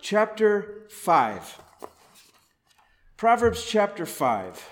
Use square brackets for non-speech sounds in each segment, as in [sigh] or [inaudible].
chapter 5. Proverbs chapter 5.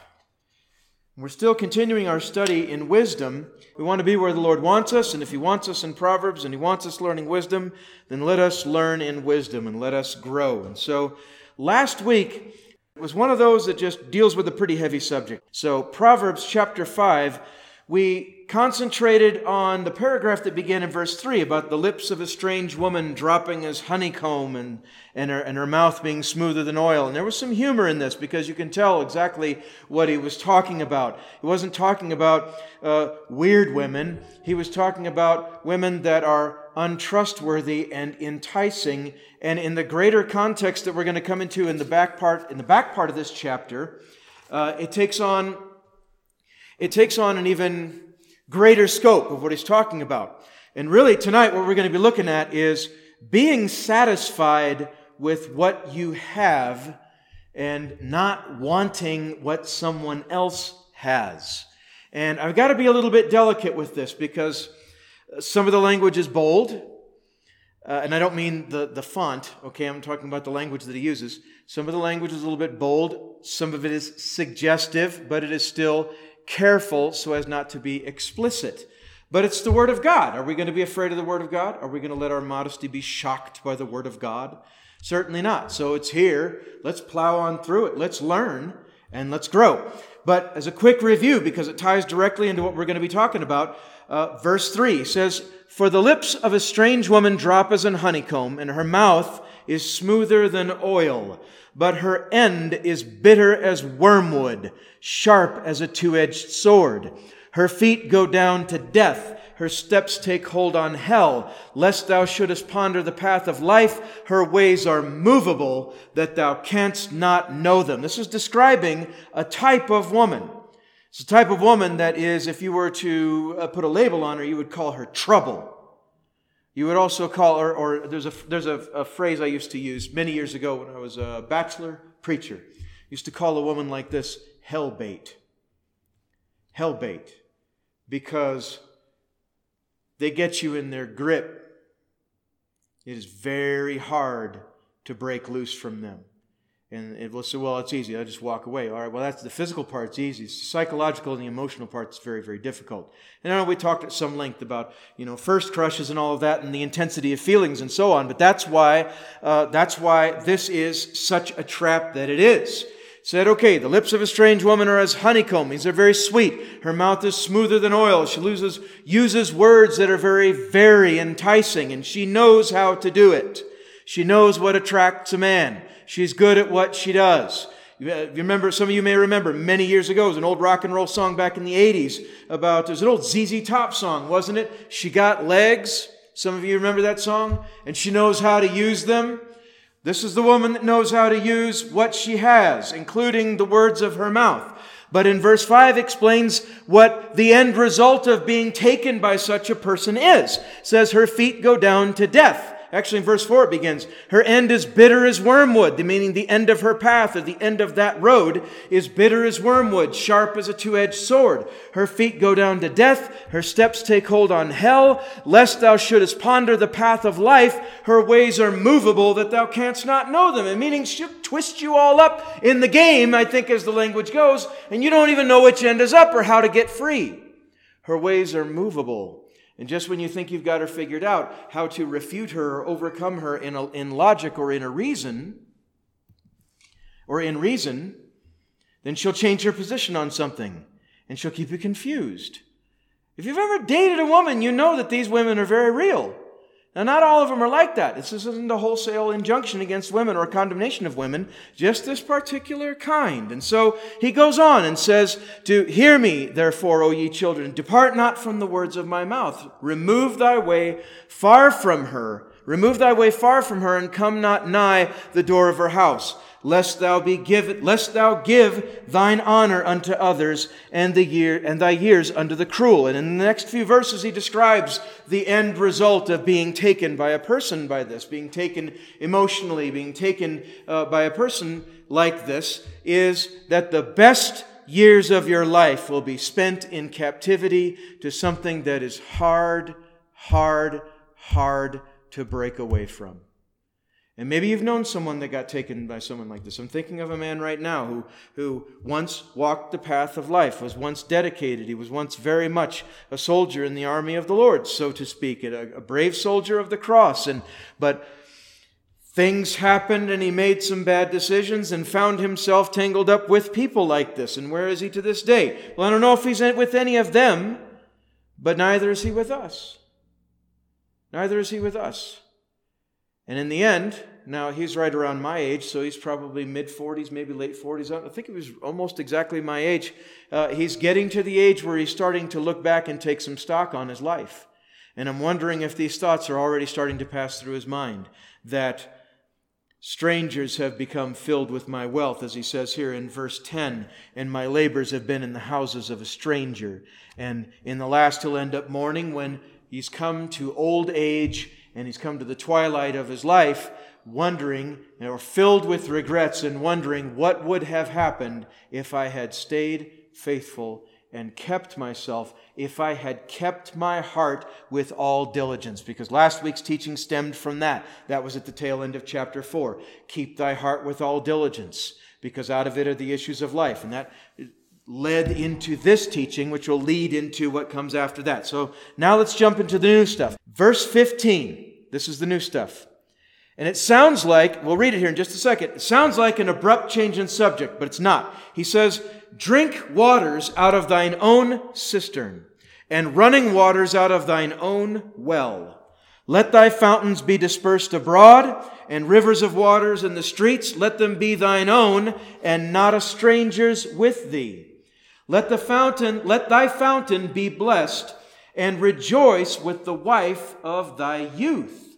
We're still continuing our study in wisdom. We want to be where the Lord wants us, and if He wants us in Proverbs and He wants us learning wisdom, then let us learn in wisdom and let us grow. And so last week was one of those that just deals with a pretty heavy subject. So, Proverbs chapter 5 we concentrated on the paragraph that began in verse 3 about the lips of a strange woman dropping as honeycomb and, and, her, and her mouth being smoother than oil. And there was some humor in this because you can tell exactly what he was talking about. He wasn't talking about uh, weird women, he was talking about women that are untrustworthy and enticing. And in the greater context that we're going to come into in the back part, in the back part of this chapter, uh, it takes on it takes on an even greater scope of what he's talking about. And really, tonight, what we're going to be looking at is being satisfied with what you have and not wanting what someone else has. And I've got to be a little bit delicate with this because some of the language is bold. Uh, and I don't mean the, the font, okay? I'm talking about the language that he uses. Some of the language is a little bit bold. Some of it is suggestive, but it is still careful so as not to be explicit. But it's the Word of God. Are we going to be afraid of the Word of God? Are we going to let our modesty be shocked by the Word of God? Certainly not. So it's here. Let's plow on through it. Let's learn and let's grow. But as a quick review, because it ties directly into what we're going to be talking about, uh, verse 3 says, For the lips of a strange woman drop as an honeycomb, and her mouth is smoother than oil but her end is bitter as wormwood, sharp as a two-edged sword. Her feet go down to death. Her steps take hold on hell. Lest thou shouldest ponder the path of life, her ways are movable, that thou canst not know them. This is describing a type of woman. It's a type of woman that is, if you were to uh, put a label on her, you would call her trouble. You would also call, or, or there's, a, there's a, a, phrase I used to use many years ago when I was a bachelor preacher. I used to call a woman like this hell bait. Hell bait. Because they get you in their grip. It is very hard to break loose from them. And it will say, well, it's easy. I just walk away. All right, well, that's the physical part's easy. The psychological and the emotional part's very, very difficult. And I know we talked at some length about, you know, first crushes and all of that and the intensity of feelings and so on. But that's why, uh, that's why this is such a trap that it is. Said, okay, the lips of a strange woman are as honeycomb. These are very sweet. Her mouth is smoother than oil. She loses, uses words that are very, very enticing, and she knows how to do it. She knows what attracts a man. She's good at what she does. Uh, you remember, some of you may remember many years ago, it was an old rock and roll song back in the 80s about, there's an old ZZ Top song, wasn't it? She got legs. Some of you remember that song? And she knows how to use them. This is the woman that knows how to use what she has, including the words of her mouth. But in verse 5 explains what the end result of being taken by such a person is. It says her feet go down to death. Actually, in verse 4 it begins, Her end is bitter as wormwood, meaning the end of her path or the end of that road is bitter as wormwood, sharp as a two edged sword. Her feet go down to death, her steps take hold on hell, lest thou shouldest ponder the path of life. Her ways are movable that thou canst not know them. And meaning she'll twist you all up in the game, I think, as the language goes, and you don't even know which end is up or how to get free. Her ways are movable. And just when you think you've got her figured out, how to refute her or overcome her in, a, in logic or in a reason, or in reason, then she'll change her position on something and she'll keep you confused. If you've ever dated a woman, you know that these women are very real. Now, not all of them are like that. This isn't a wholesale injunction against women or condemnation of women, just this particular kind. And so he goes on and says, To hear me, therefore, O ye children, depart not from the words of my mouth. Remove thy way far from her. Remove thy way far from her, and come not nigh the door of her house, lest thou be give, lest thou give thine honor unto others, and the year and thy years unto the cruel. And in the next few verses, he describes the end result of being taken by a person by this, being taken emotionally, being taken uh, by a person like this, is that the best years of your life will be spent in captivity to something that is hard, hard, hard to break away from. And maybe you've known someone that got taken by someone like this. I'm thinking of a man right now who, who once walked the path of life, was once dedicated. He was once very much a soldier in the army of the Lord, so to speak, a, a brave soldier of the cross. And, but things happened and he made some bad decisions and found himself tangled up with people like this. And where is he to this day? Well, I don't know if he's with any of them, but neither is he with us. Neither is he with us. And in the end, now he's right around my age, so he's probably mid 40s, maybe late 40s. I think he was almost exactly my age. Uh, he's getting to the age where he's starting to look back and take some stock on his life. And I'm wondering if these thoughts are already starting to pass through his mind that strangers have become filled with my wealth, as he says here in verse 10, and my labors have been in the houses of a stranger. And in the last, he'll end up mourning when he's come to old age and he's come to the twilight of his life, wondering, or filled with regrets and wondering what would have happened if I had stayed faithful and kept myself, if I had kept my heart with all diligence. Because last week's teaching stemmed from that. That was at the tail end of chapter 4. Keep thy heart with all diligence, because out of it are the issues of life. And that led into this teaching, which will lead into what comes after that. So now let's jump into the new stuff. Verse 15. This is the new stuff. And it sounds like, we'll read it here in just a second. It sounds like an abrupt change in subject, but it's not. He says, Drink waters out of thine own cistern, and running waters out of thine own well. Let thy fountains be dispersed abroad, and rivers of waters in the streets, let them be thine own, and not a stranger's with thee. Let the fountain, let thy fountain be blessed, and rejoice with the wife of thy youth.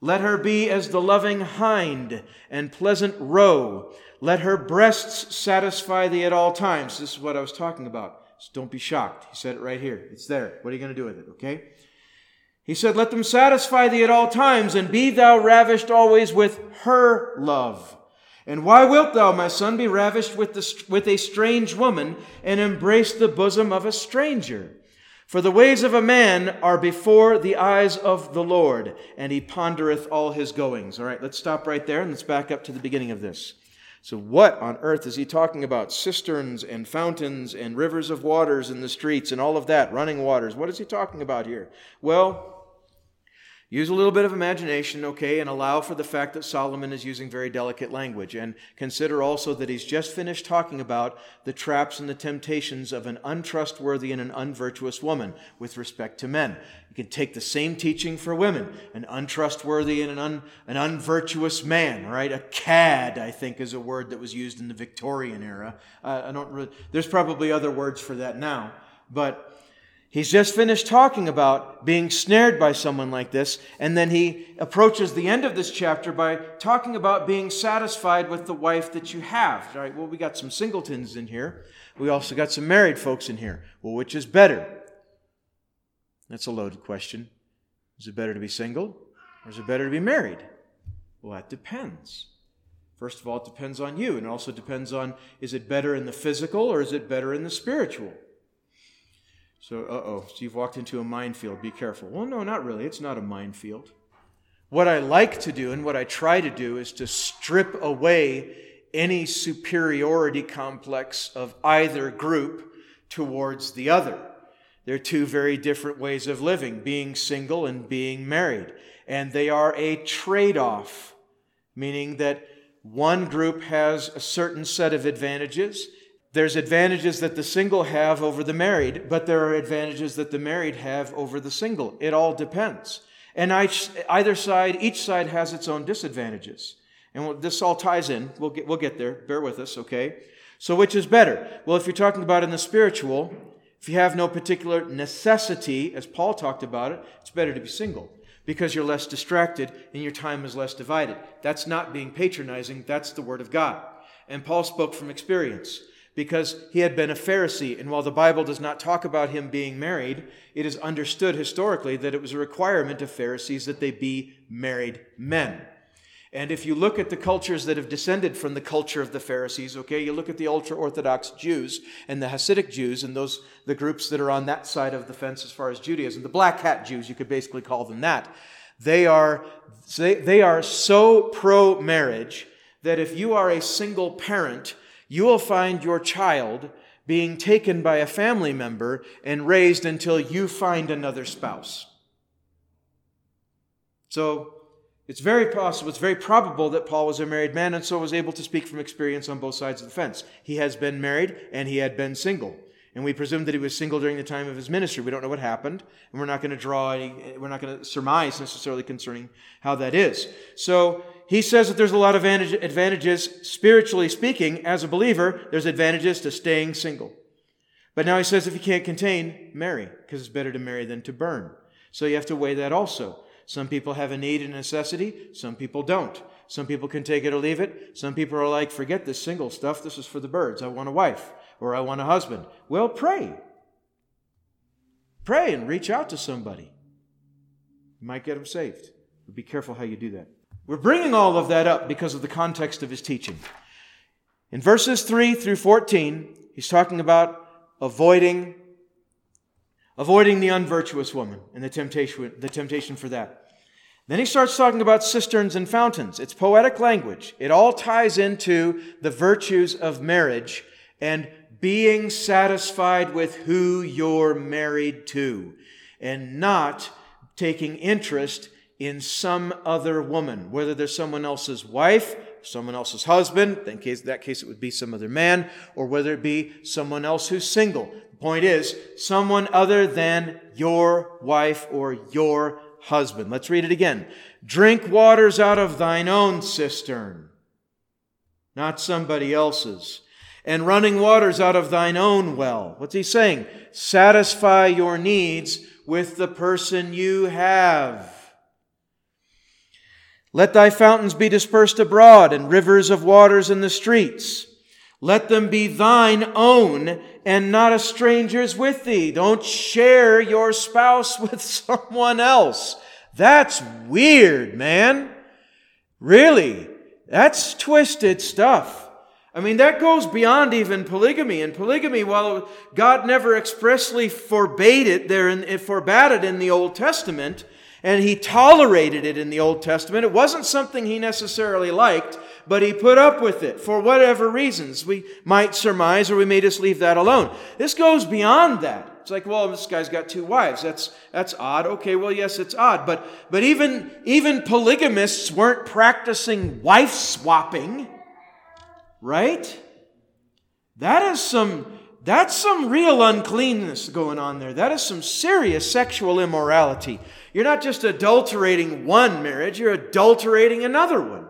Let her be as the loving hind and pleasant roe. Let her breasts satisfy thee at all times. This is what I was talking about. So don't be shocked. He said it right here. It's there. What are you going to do with it? Okay? He said, Let them satisfy thee at all times, and be thou ravished always with her love. And why wilt thou, my son, be ravished with, the, with a strange woman and embrace the bosom of a stranger? For the ways of a man are before the eyes of the Lord, and he pondereth all his goings. All right, let's stop right there and let's back up to the beginning of this. So, what on earth is he talking about? Cisterns and fountains and rivers of waters in the streets and all of that, running waters. What is he talking about here? Well, Use a little bit of imagination, okay, and allow for the fact that Solomon is using very delicate language. And consider also that he's just finished talking about the traps and the temptations of an untrustworthy and an unvirtuous woman with respect to men. You can take the same teaching for women an untrustworthy and an, un, an unvirtuous man, right? A cad, I think, is a word that was used in the Victorian era. Uh, I don't really, there's probably other words for that now. But He's just finished talking about being snared by someone like this, and then he approaches the end of this chapter by talking about being satisfied with the wife that you have. All right, well, we got some singletons in here. We also got some married folks in here. Well, which is better? That's a loaded question. Is it better to be single, or is it better to be married? Well, that depends. First of all, it depends on you, and it also depends on is it better in the physical or is it better in the spiritual? So, uh oh, so you've walked into a minefield. Be careful. Well, no, not really. It's not a minefield. What I like to do and what I try to do is to strip away any superiority complex of either group towards the other. They're two very different ways of living, being single and being married. And they are a trade off, meaning that one group has a certain set of advantages there's advantages that the single have over the married, but there are advantages that the married have over the single. It all depends. And either side, each side has its own disadvantages. And this all ties in. We'll get, we'll get there. Bear with us, okay? So, which is better? Well, if you're talking about in the spiritual, if you have no particular necessity, as Paul talked about it, it's better to be single. because you're less distracted and your time is less divided. That's not being patronizing, that's the Word of God. And Paul spoke from experience because he had been a Pharisee. And while the Bible does not talk about him being married, it is understood historically that it was a requirement of Pharisees that they be married men. And if you look at the cultures that have descended from the culture of the Pharisees, okay, you look at the ultra Orthodox Jews and the Hasidic Jews and those the groups that are on that side of the fence as far as Judaism, the black hat Jews, you could basically call them that. They are they, they are so pro marriage that if you are a single parent, you will find your child being taken by a family member and raised until you find another spouse. So it's very possible, it's very probable that Paul was a married man and so was able to speak from experience on both sides of the fence. He has been married and he had been single. And we presume that he was single during the time of his ministry. We don't know what happened, and we're not going to draw any, we're not going to surmise necessarily concerning how that is. So he says that there's a lot of advantages, spiritually speaking, as a believer, there's advantages to staying single. But now he says if you can't contain, marry, because it's better to marry than to burn. So you have to weigh that also. Some people have a need and necessity, some people don't. Some people can take it or leave it. Some people are like, forget this single stuff, this is for the birds. I want a wife or I want a husband. Well, pray. Pray and reach out to somebody. You might get them saved. But be careful how you do that. We're bringing all of that up because of the context of his teaching. In verses 3 through 14, he's talking about avoiding avoiding the unvirtuous woman and the temptation, the temptation for that. Then he starts talking about cisterns and fountains. It's poetic language. It all ties into the virtues of marriage and being satisfied with who you're married to and not taking interest in some other woman, whether there's someone else's wife, someone else's husband, in case, that case it would be some other man, or whether it be someone else who's single. The point is, someone other than your wife or your husband. Let's read it again. Drink waters out of thine own cistern, not somebody else's. And running waters out of thine own well. What's he saying? Satisfy your needs with the person you have. Let thy fountains be dispersed abroad, and rivers of waters in the streets. Let them be thine own, and not a stranger's with thee. Don't share your spouse [laughs] with someone else. That's weird, man. Really, that's twisted stuff. I mean, that goes beyond even polygamy. And polygamy, while God never expressly forbade it there, and it forbade it in the Old Testament, and he tolerated it in the Old Testament. It wasn't something he necessarily liked, but he put up with it for whatever reasons. We might surmise, or we may just leave that alone. This goes beyond that. It's like, well, this guy's got two wives. That's that's odd. Okay, well, yes, it's odd. But but even even polygamists weren't practicing wife swapping, right? That is some that's some real uncleanness going on there. That is some serious sexual immorality. You're not just adulterating one marriage, you're adulterating another one.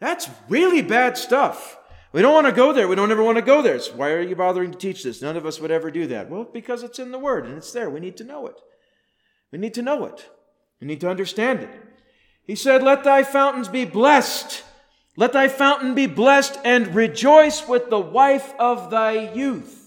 That's really bad stuff. We don't want to go there. We don't ever want to go there. So why are you bothering to teach this? None of us would ever do that. Well, because it's in the Word and it's there. We need to know it. We need to know it. We need to understand it. He said, Let thy fountains be blessed. Let thy fountain be blessed and rejoice with the wife of thy youth.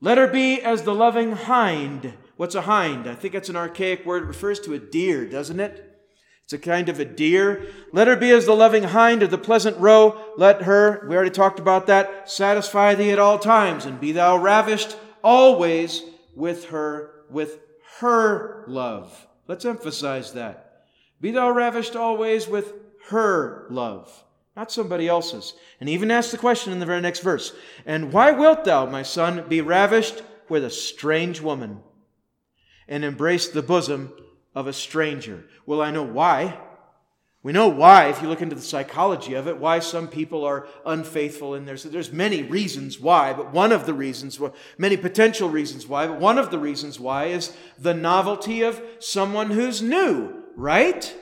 Let her be as the loving hind What's a hind? I think it's an archaic word. It refers to a deer, doesn't it? It's a kind of a deer. Let her be as the loving hind of the pleasant roe. Let her, we already talked about that, satisfy thee at all times, and be thou ravished always with her, with her love. Let's emphasize that. Be thou ravished always with her love, not somebody else's. And he even ask the question in the very next verse. And why wilt thou, my son, be ravished with a strange woman? and embrace the bosom of a stranger. Well, I know why. We know why, if you look into the psychology of it, why some people are unfaithful in there. So there's many reasons why, but one of the reasons, many potential reasons why, but one of the reasons why is the novelty of someone who's new, right?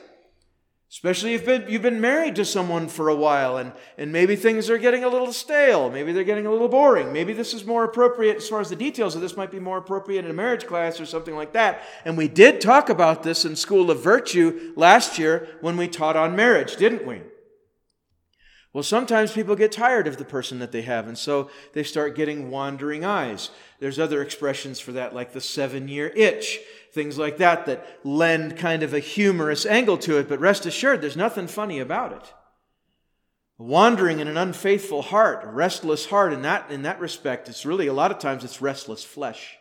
Especially if you've been married to someone for a while and, and maybe things are getting a little stale. Maybe they're getting a little boring. Maybe this is more appropriate as far as the details of this might be more appropriate in a marriage class or something like that. And we did talk about this in School of Virtue last year when we taught on marriage, didn't we? Well, sometimes people get tired of the person that they have, and so they start getting wandering eyes. There's other expressions for that, like the seven year itch things like that that lend kind of a humorous angle to it, but rest assured, there's nothing funny about it. Wandering in an unfaithful heart, a restless heart, in that, in that respect, it's really a lot of times it's restless flesh.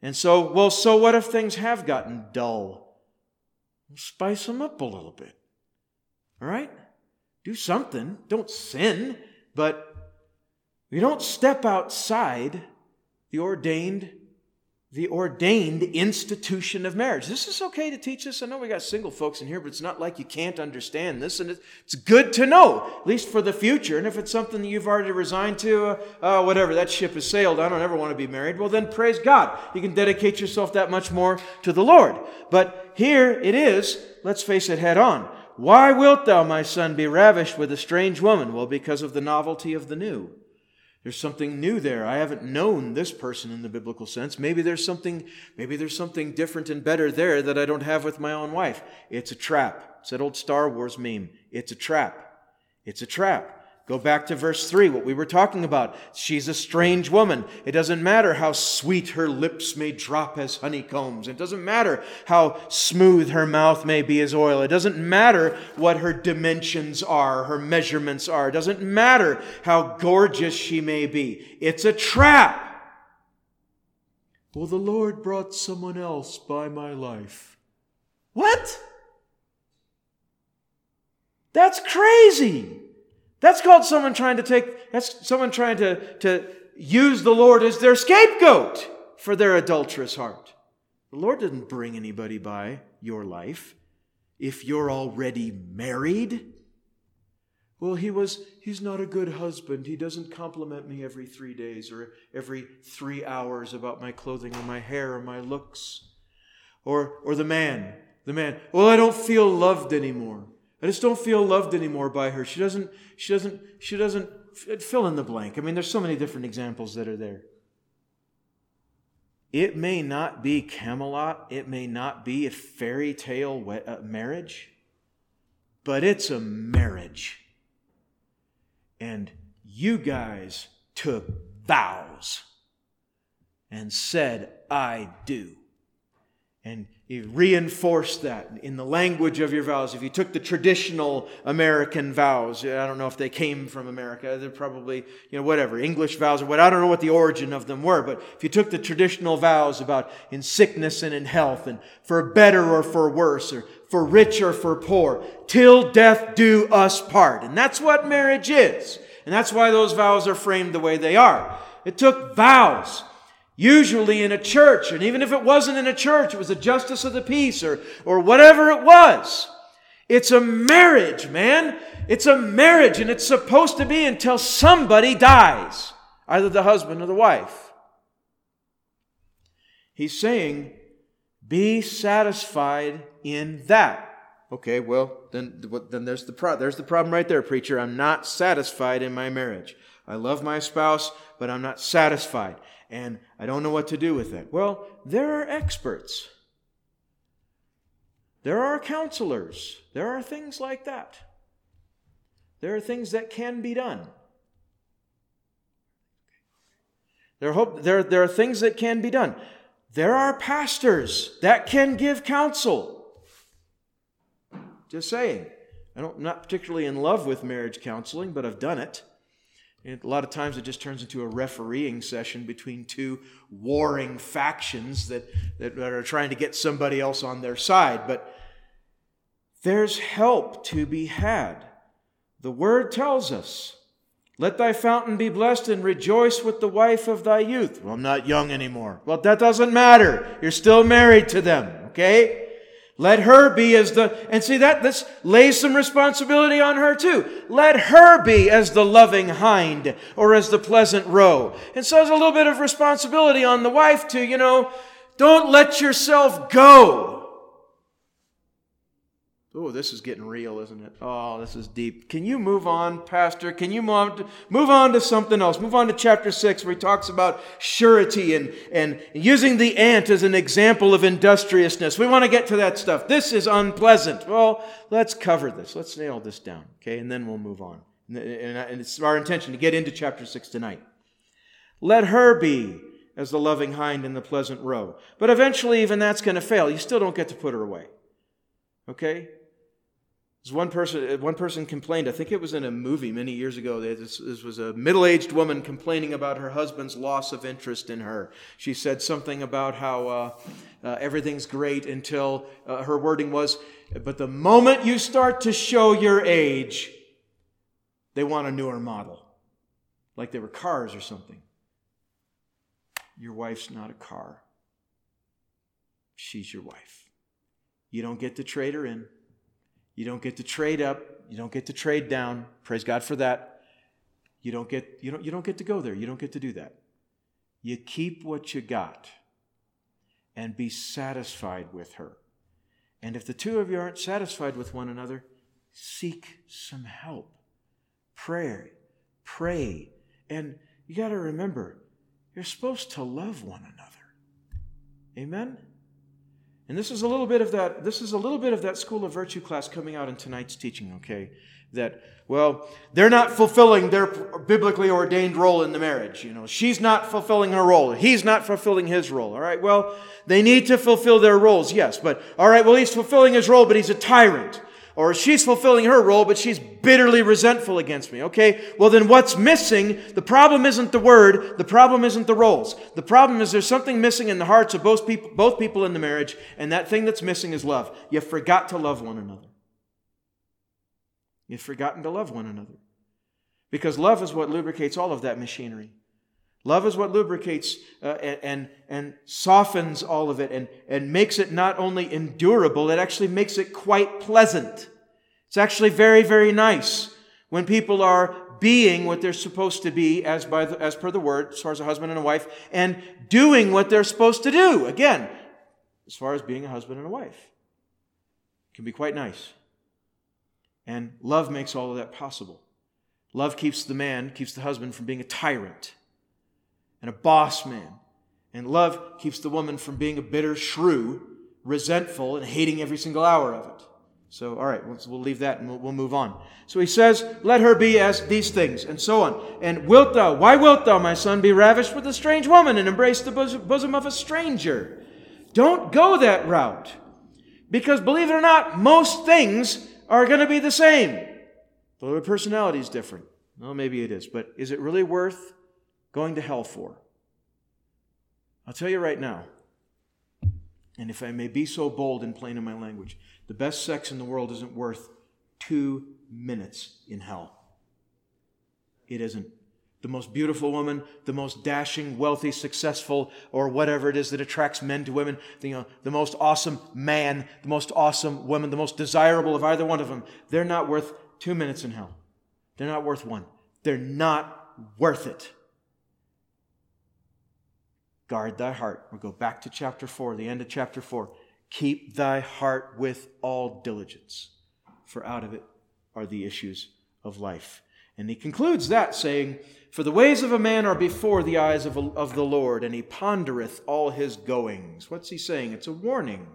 And so, well, so what if things have gotten dull? Spice them up a little bit. All right? Do something. Don't sin, but we don't step outside the ordained the ordained institution of marriage. This is okay to teach us. I know we got single folks in here, but it's not like you can't understand this, and it's good to know, at least for the future. And if it's something that you've already resigned to, uh, uh, whatever, that ship has sailed, I don't ever want to be married, well, then praise God. You can dedicate yourself that much more to the Lord. But here it is, let's face it head on. Why wilt thou, my son, be ravished with a strange woman? Well, because of the novelty of the new. There's something new there. I haven't known this person in the biblical sense. Maybe there's something, maybe there's something different and better there that I don't have with my own wife. It's a trap. It's that old Star Wars meme. It's a trap. It's a trap. Go back to verse 3, what we were talking about. She's a strange woman. It doesn't matter how sweet her lips may drop as honeycombs. It doesn't matter how smooth her mouth may be as oil. It doesn't matter what her dimensions are, her measurements are. It doesn't matter how gorgeous she may be. It's a trap. Well, the Lord brought someone else by my life. What? That's crazy. That's called someone trying to take, that's someone trying to, to use the Lord as their scapegoat for their adulterous heart. The Lord didn't bring anybody by your life if you're already married. Well, he was, he's not a good husband. He doesn't compliment me every three days or every three hours about my clothing or my hair or my looks. Or, or the man, the man, well, I don't feel loved anymore. I just don't feel loved anymore by her. She doesn't, she doesn't, she doesn't fill in the blank. I mean, there's so many different examples that are there. It may not be Camelot, it may not be a fairy tale uh, marriage, but it's a marriage. And you guys took vows and said, I do. And you reinforce that in the language of your vows. If you took the traditional American vows, I don't know if they came from America, they're probably, you know, whatever, English vows or what, I don't know what the origin of them were, but if you took the traditional vows about in sickness and in health and for better or for worse or for rich or for poor, till death do us part. And that's what marriage is. And that's why those vows are framed the way they are. It took vows usually in a church. And even if it wasn't in a church, it was a justice of the peace or, or whatever it was. It's a marriage, man. It's a marriage, and it's supposed to be until somebody dies, either the husband or the wife. He's saying, be satisfied in that. Okay, well, then, then there's, the pro- there's the problem right there, preacher. I'm not satisfied in my marriage. I love my spouse, but I'm not satisfied and I don't know what to do with it. Well, there are experts. There are counselors. There are things like that. There are things that can be done. There, hope, there, there are things that can be done. There are pastors that can give counsel. Just saying. I don't, I'm not particularly in love with marriage counseling, but I've done it. A lot of times it just turns into a refereeing session between two warring factions that, that are trying to get somebody else on their side. But there's help to be had. The word tells us, Let thy fountain be blessed and rejoice with the wife of thy youth. Well, I'm not young anymore. Well, that doesn't matter. You're still married to them, okay? Let her be as the, and see that, this lays some responsibility on her too. Let her be as the loving hind or as the pleasant roe. And so there's a little bit of responsibility on the wife too, you know, don't let yourself go. Oh, this is getting real, isn't it? Oh, this is deep. Can you move on, Pastor? Can you move on to, move on to something else? Move on to chapter 6, where he talks about surety and, and using the ant as an example of industriousness. We want to get to that stuff. This is unpleasant. Well, let's cover this. Let's nail this down, okay? And then we'll move on. And it's our intention to get into chapter 6 tonight. Let her be as the loving hind in the pleasant roe. But eventually, even that's going to fail. You still don't get to put her away. Okay? One person, one person complained, I think it was in a movie many years ago, this, this was a middle aged woman complaining about her husband's loss of interest in her. She said something about how uh, uh, everything's great until uh, her wording was, but the moment you start to show your age, they want a newer model, like they were cars or something. Your wife's not a car, she's your wife. You don't get to trade her in. You don't get to trade up. You don't get to trade down. Praise God for that. You don't get, you don't, you don't get to go there. You don't get to do that. You keep what you got and be satisfied with her. And if the two of you aren't satisfied with one another, seek some help. Pray. Pray. And you got to remember, you're supposed to love one another. Amen? And this is a little bit of that this is a little bit of that school of virtue class coming out in tonight's teaching, okay? That well, they're not fulfilling their biblically ordained role in the marriage, you know. She's not fulfilling her role. He's not fulfilling his role. All right? Well, they need to fulfill their roles, yes, but all right, well, he's fulfilling his role, but he's a tyrant. Or she's fulfilling her role, but she's bitterly resentful against me. Okay, well then what's missing? The problem isn't the word, the problem isn't the roles. The problem is there's something missing in the hearts of both people, both people in the marriage, and that thing that's missing is love. You forgot to love one another. You've forgotten to love one another. Because love is what lubricates all of that machinery. Love is what lubricates uh, and, and, softens all of it and, and makes it not only endurable, it actually makes it quite pleasant. It's actually very, very nice when people are being what they're supposed to be as, by the, as per the word, as far as a husband and a wife, and doing what they're supposed to do. Again, as far as being a husband and a wife. It can be quite nice. And love makes all of that possible. Love keeps the man, keeps the husband from being a tyrant and a boss man. And love keeps the woman from being a bitter shrew, resentful, and hating every single hour of it. So, all right, we'll, we'll leave that and we'll, we'll, move on. So he says, Let her be as these things, and so on. And wilt thou, why wilt thou, my son, be ravished with a strange woman and embrace the bosom of a stranger? Don't go that route. Because believe it or not, most things are going to be the same. Though the personality is different. Well, maybe it is, but is it really worth going to hell for? I'll tell you right now, and if I may be so bold and plain in my language, the best sex in the world isn't worth two minutes in hell. It isn't. The most beautiful woman, the most dashing, wealthy, successful, or whatever it is that attracts men to women, the, you know, the most awesome man, the most awesome woman, the most desirable of either one of them, they're not worth two minutes in hell. They're not worth one. They're not worth it. Guard thy heart. We'll go back to chapter 4, the end of chapter 4. Keep thy heart with all diligence, for out of it are the issues of life. And he concludes that saying, For the ways of a man are before the eyes of, of the Lord, and he pondereth all his goings. What's he saying? It's a warning.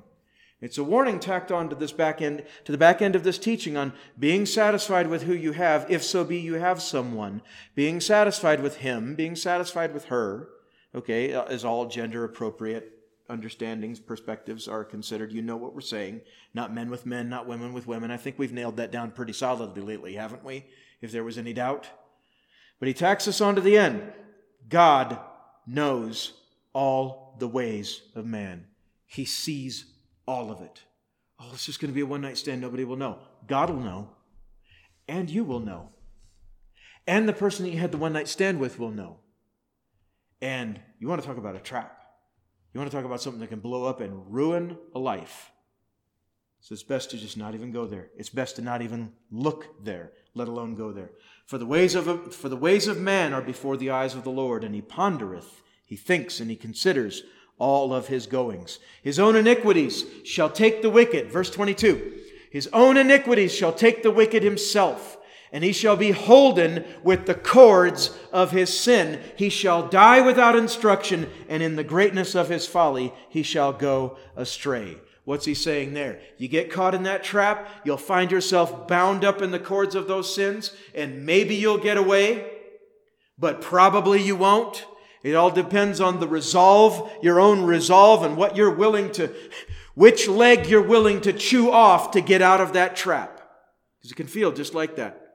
It's a warning tacked on to this back end, to the back end of this teaching on being satisfied with who you have, if so be you have someone, being satisfied with him, being satisfied with her, okay, uh, as all gender appropriate understandings, perspectives are considered. You know what we're saying. Not men with men, not women with women. I think we've nailed that down pretty solidly lately, haven't we? If there was any doubt. But he tacks us on to the end. God knows all the ways of man. He sees all of it. Oh, it's just going to be a one night stand. Nobody will know. God will know. And you will know. And the person that you had the one night stand with will know. And you want to talk about a trap. You want to talk about something that can blow up and ruin a life. So it's best to just not even go there. It's best to not even look there, let alone go there. For the ways of, a, for the ways of man are before the eyes of the Lord, and he pondereth, he thinks, and he considers all of his goings. His own iniquities shall take the wicked. Verse 22. His own iniquities shall take the wicked himself, and he shall be holden with the cords of his sin. He shall die without instruction, and in the greatness of his folly he shall go astray. What's he saying there? You get caught in that trap, you'll find yourself bound up in the cords of those sins, and maybe you'll get away, but probably you won't. It all depends on the resolve, your own resolve, and what you're willing to, which leg you're willing to chew off to get out of that trap. Because it can feel just like that.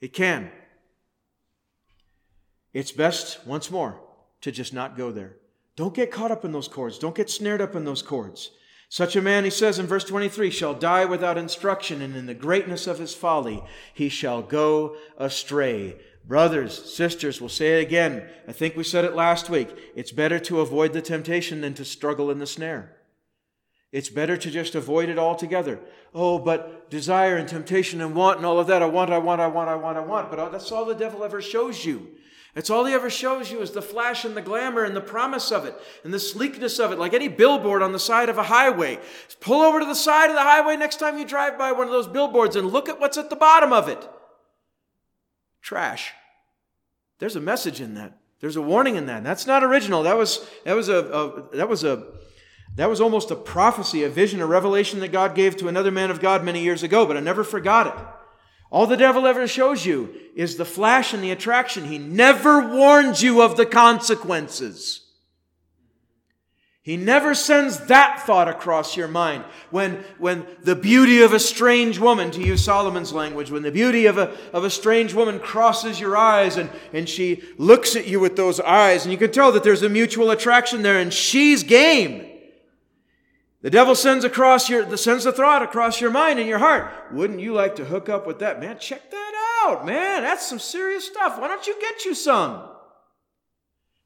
It can. It's best, once more, to just not go there. Don't get caught up in those cords. Don't get snared up in those cords. Such a man, he says in verse 23, shall die without instruction, and in the greatness of his folly he shall go astray. Brothers, sisters, we'll say it again. I think we said it last week. It's better to avoid the temptation than to struggle in the snare. It's better to just avoid it altogether. Oh, but desire and temptation and want and all of that. I want, I want, I want, I want, I want. But that's all the devil ever shows you. That's all he ever shows you is the flash and the glamour and the promise of it and the sleekness of it, like any billboard on the side of a highway. Pull over to the side of the highway next time you drive by one of those billboards and look at what's at the bottom of it. Trash. There's a message in that. There's a warning in that. That's not original. That was that was a, a that was a that was almost a prophecy, a vision, a revelation that God gave to another man of God many years ago, but I never forgot it. All the devil ever shows you is the flash and the attraction. He never warns you of the consequences. He never sends that thought across your mind. When, when the beauty of a strange woman, to use Solomon's language, when the beauty of a, of a strange woman crosses your eyes and, and she looks at you with those eyes, and you can tell that there's a mutual attraction there, and she's game. The devil sends across your sends the thought across your mind and your heart. Wouldn't you like to hook up with that man? Check that out, man. That's some serious stuff. Why don't you get you some?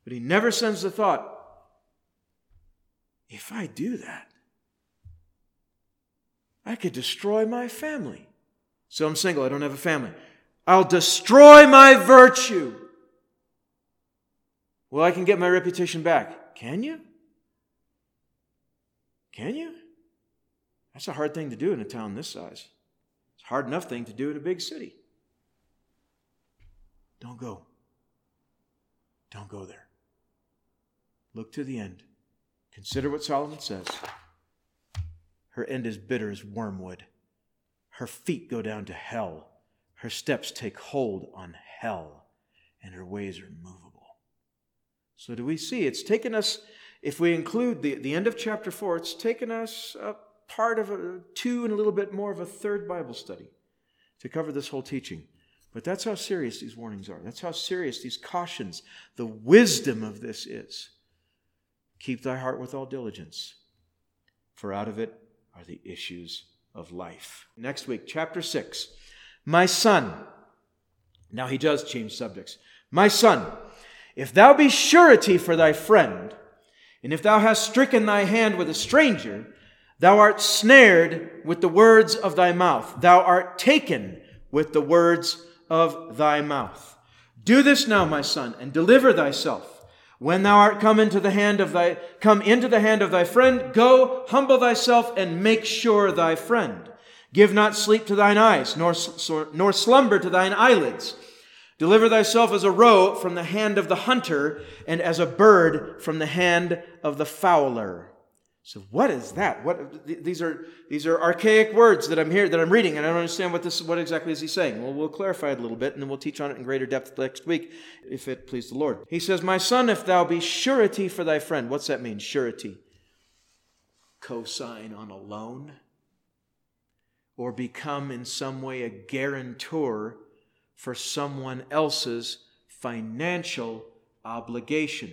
But he never sends the thought. If I do that, I could destroy my family. So I'm single. I don't have a family. I'll destroy my virtue. Well, I can get my reputation back. Can you? Can you? That's a hard thing to do in a town this size. It's a hard enough thing to do in a big city. Don't go. Don't go there. Look to the end. Consider what Solomon says. Her end is bitter as wormwood. Her feet go down to hell. Her steps take hold on hell, and her ways are movable. So, do we see? It's taken us if we include the, the end of chapter 4, it's taken us a part of a, two and a little bit more of a third Bible study to cover this whole teaching. But that's how serious these warnings are. That's how serious these cautions, the wisdom of this is. Keep thy heart with all diligence, for out of it are the issues of life. Next week, chapter 6. My son. Now he does change subjects. My son, if thou be surety for thy friend, and if thou hast stricken thy hand with a stranger, thou art snared with the words of thy mouth. Thou art taken with the words of thy mouth. Do this now, my son, and deliver thyself. When thou art come into the hand of thy come into the hand of thy friend, go humble thyself and make sure thy friend. Give not sleep to thine eyes, nor, nor slumber to thine eyelids. Deliver thyself as a roe from the hand of the hunter, and as a bird from the hand of the fowler. So what is that? What these are these are archaic words that I'm here that I'm reading, and I don't understand what this what exactly is he saying. Well, we'll clarify it a little bit, and then we'll teach on it in greater depth next week, if it please the Lord. He says, "My son, if thou be surety for thy friend." What's that mean? Surety. Cosign on a loan, or become in some way a guarantor for someone else's financial obligation.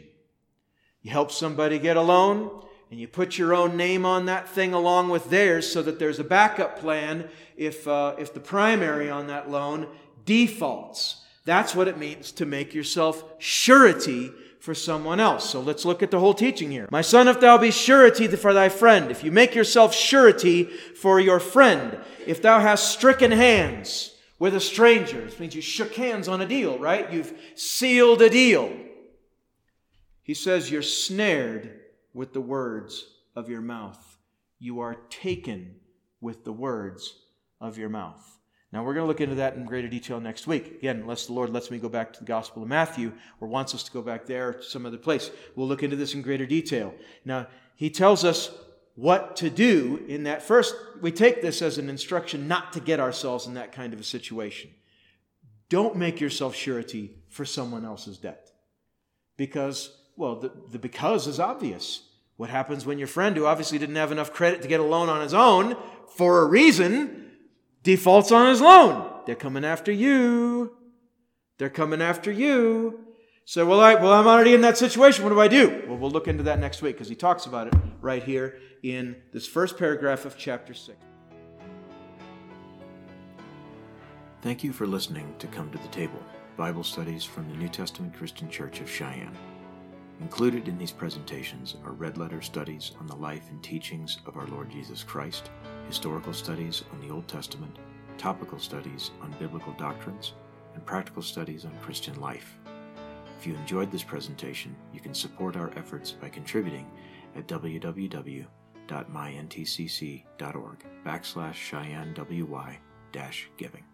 You help somebody get a loan, and you put your own name on that thing along with theirs so that there's a backup plan if, uh, if the primary on that loan defaults. That's what it means to make yourself surety for someone else. So let's look at the whole teaching here. My son, if thou be surety for thy friend, if you make yourself surety for your friend, if thou hast stricken hands, with a stranger. It means you shook hands on a deal, right? You've sealed a deal. He says you're snared with the words of your mouth. You are taken with the words of your mouth. Now, we're going to look into that in greater detail next week. Again, unless the Lord lets me go back to the Gospel of Matthew or wants us to go back there or to some other place. We'll look into this in greater detail. Now, he tells us what to do in that. First, we take this as an instruction not to get ourselves in that kind of a situation. Don't make yourself surety for someone else's debt. Because, well, the, the because is obvious. What happens when your friend, who obviously didn't have enough credit to get a loan on his own for a reason, defaults on his loan? They're coming after you. They're coming after you. So, well, I, well, I'm already in that situation. What do I do? Well, we'll look into that next week because he talks about it right here in this first paragraph of chapter 6. Thank you for listening to Come to the Table, Bible studies from the New Testament Christian Church of Cheyenne. Included in these presentations are red letter studies on the life and teachings of our Lord Jesus Christ, historical studies on the Old Testament, topical studies on biblical doctrines, and practical studies on Christian life. If you enjoyed this presentation, you can support our efforts by contributing at www.myntcc.org backslash Cheyenne WY dash giving.